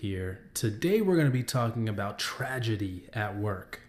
here. Today we're going to be talking about tragedy at work.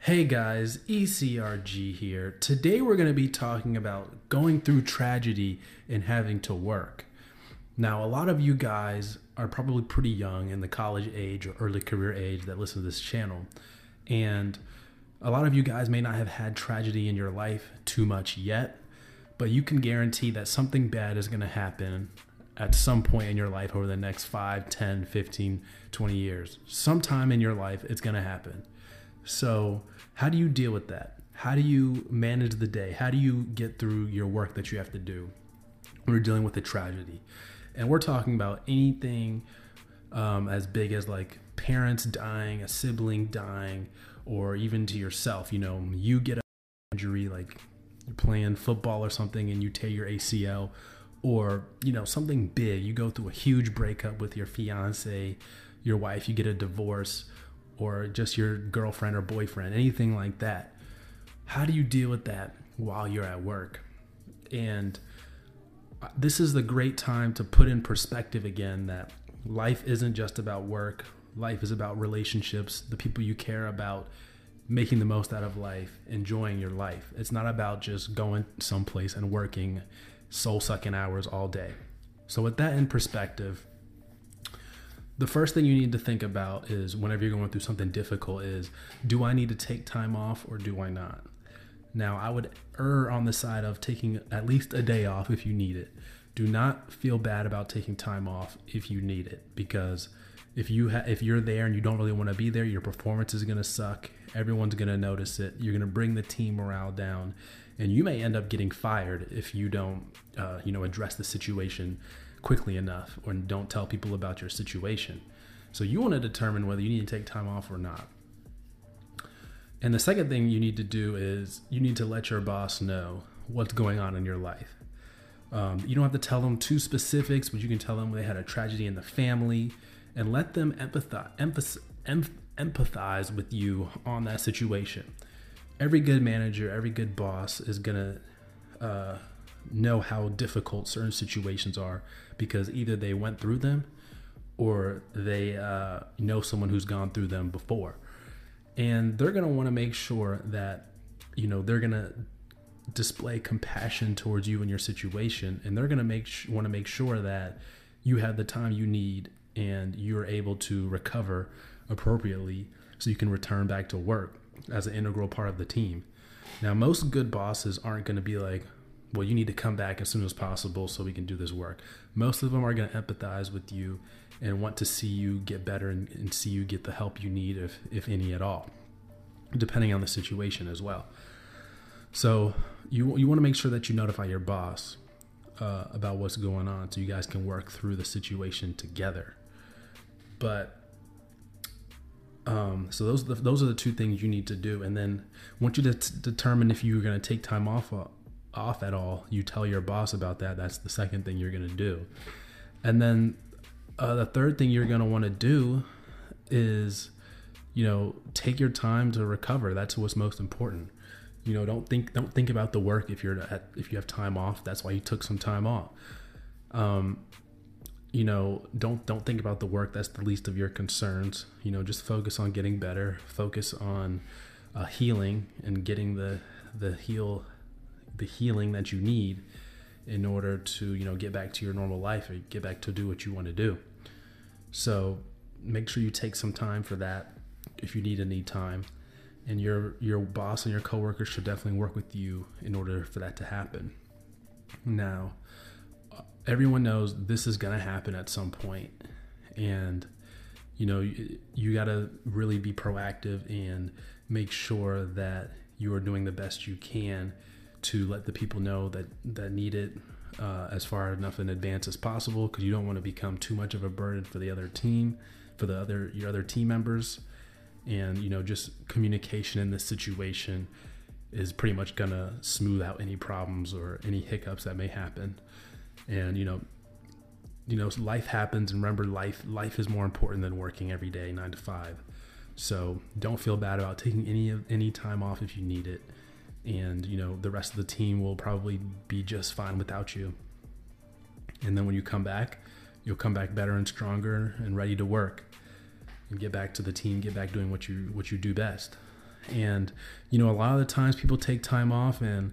Hey guys, ECRG here. Today we're going to be talking about going through tragedy and having to work. Now, a lot of you guys are probably pretty young in the college age or early career age that listen to this channel. And a lot of you guys may not have had tragedy in your life too much yet, but you can guarantee that something bad is going to happen at some point in your life over the next 5, 10, 15, 20 years. Sometime in your life, it's going to happen. So, how do you deal with that? How do you manage the day? How do you get through your work that you have to do when you're dealing with a tragedy? And we're talking about anything um, as big as like parents dying, a sibling dying, or even to yourself. You know, you get a injury like you're playing football or something and you tear your ACL, or you know something big. You go through a huge breakup with your fiance, your wife. You get a divorce or just your girlfriend or boyfriend, anything like that. How do you deal with that while you're at work? And this is the great time to put in perspective again that life isn't just about work, life is about relationships, the people you care about, making the most out of life, enjoying your life. It's not about just going someplace and working soul sucking hours all day. So, with that in perspective, the first thing you need to think about is whenever you're going through something difficult is do I need to take time off or do I not? Now, I would err on the side of taking at least a day off if you need it. Do not feel bad about taking time off if you need it because if you ha- if you're there and you don't really want to be there, your performance is going to suck. Everyone's going to notice it. You're going to bring the team morale down, and you may end up getting fired if you don't, uh, you know, address the situation quickly enough or don't tell people about your situation. So you want to determine whether you need to take time off or not. And the second thing you need to do is you need to let your boss know what's going on in your life. Um, you don't have to tell them two specifics, but you can tell them they had a tragedy in the family and let them empathize, empathize with you on that situation. Every good manager, every good boss is going to uh, know how difficult certain situations are because either they went through them or they uh, know someone who's gone through them before. And they're going to want to make sure that, you know, they're going to display compassion towards you and your situation. And they're going to make sh- want to make sure that you have the time you need and you're able to recover appropriately so you can return back to work as an integral part of the team. Now, most good bosses aren't going to be like, well, you need to come back as soon as possible so we can do this work. Most of them are going to empathize with you and want to see you get better and, and, see you get the help you need, if, if any at all, depending on the situation as well. So you, you want to make sure that you notify your boss uh, about what's going on so you guys can work through the situation together. But um, so those are the, those are the two things you need to do, and then once you det- determine if you're going to take time off uh, off at all, you tell your boss about that. That's the second thing you're going to do. And then uh, the third thing you're going to want to do is, you know, take your time to recover. That's what's most important. You know, don't think don't think about the work if you're at, if you have time off. That's why you took some time off. Um, you know, don't don't think about the work. That's the least of your concerns. You know, just focus on getting better. Focus on uh, healing and getting the the heal the healing that you need in order to you know get back to your normal life or get back to do what you want to do so make sure you take some time for that if you need any time and your your boss and your coworkers should definitely work with you in order for that to happen now everyone knows this is going to happen at some point. And you know you, you got to really be proactive and make sure that you are doing the best you can to let the people know that that need it uh, as far enough in advance as possible because you don't want to become too much of a burden for the other team, for the other your other team members, and you know just communication in this situation is pretty much gonna smooth out any problems or any hiccups that may happen, and you know. You know, life happens, and remember, life life is more important than working every day, nine to five. So don't feel bad about taking any any time off if you need it and you know the rest of the team will probably be just fine without you and then when you come back you'll come back better and stronger and ready to work and get back to the team get back doing what you what you do best and you know a lot of the times people take time off and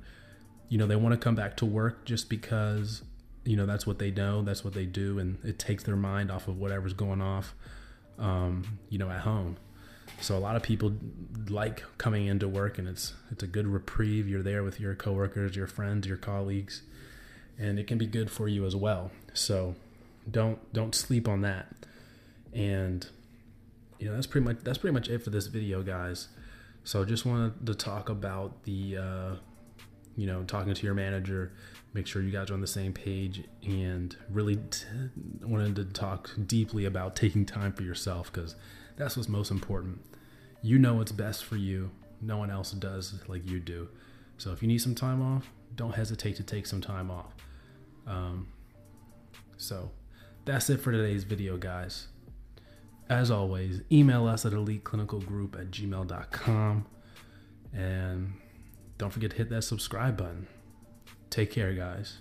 you know they want to come back to work just because you know that's what they know that's what they do and it takes their mind off of whatever's going off um, you know at home so a lot of people like coming into work and it's it's a good reprieve. You're there with your coworkers, your friends, your colleagues, and it can be good for you as well. So don't don't sleep on that. And you know, that's pretty much that's pretty much it for this video, guys. So just wanted to talk about the uh, you know, talking to your manager, make sure you guys are on the same page and really t- wanted to talk deeply about taking time for yourself cuz that's what's most important. You know what's best for you. No one else does like you do. So if you need some time off, don't hesitate to take some time off. Um, so that's it for today's video, guys. As always, email us at eliteclinicalgroup at gmail.com. And don't forget to hit that subscribe button. Take care, guys.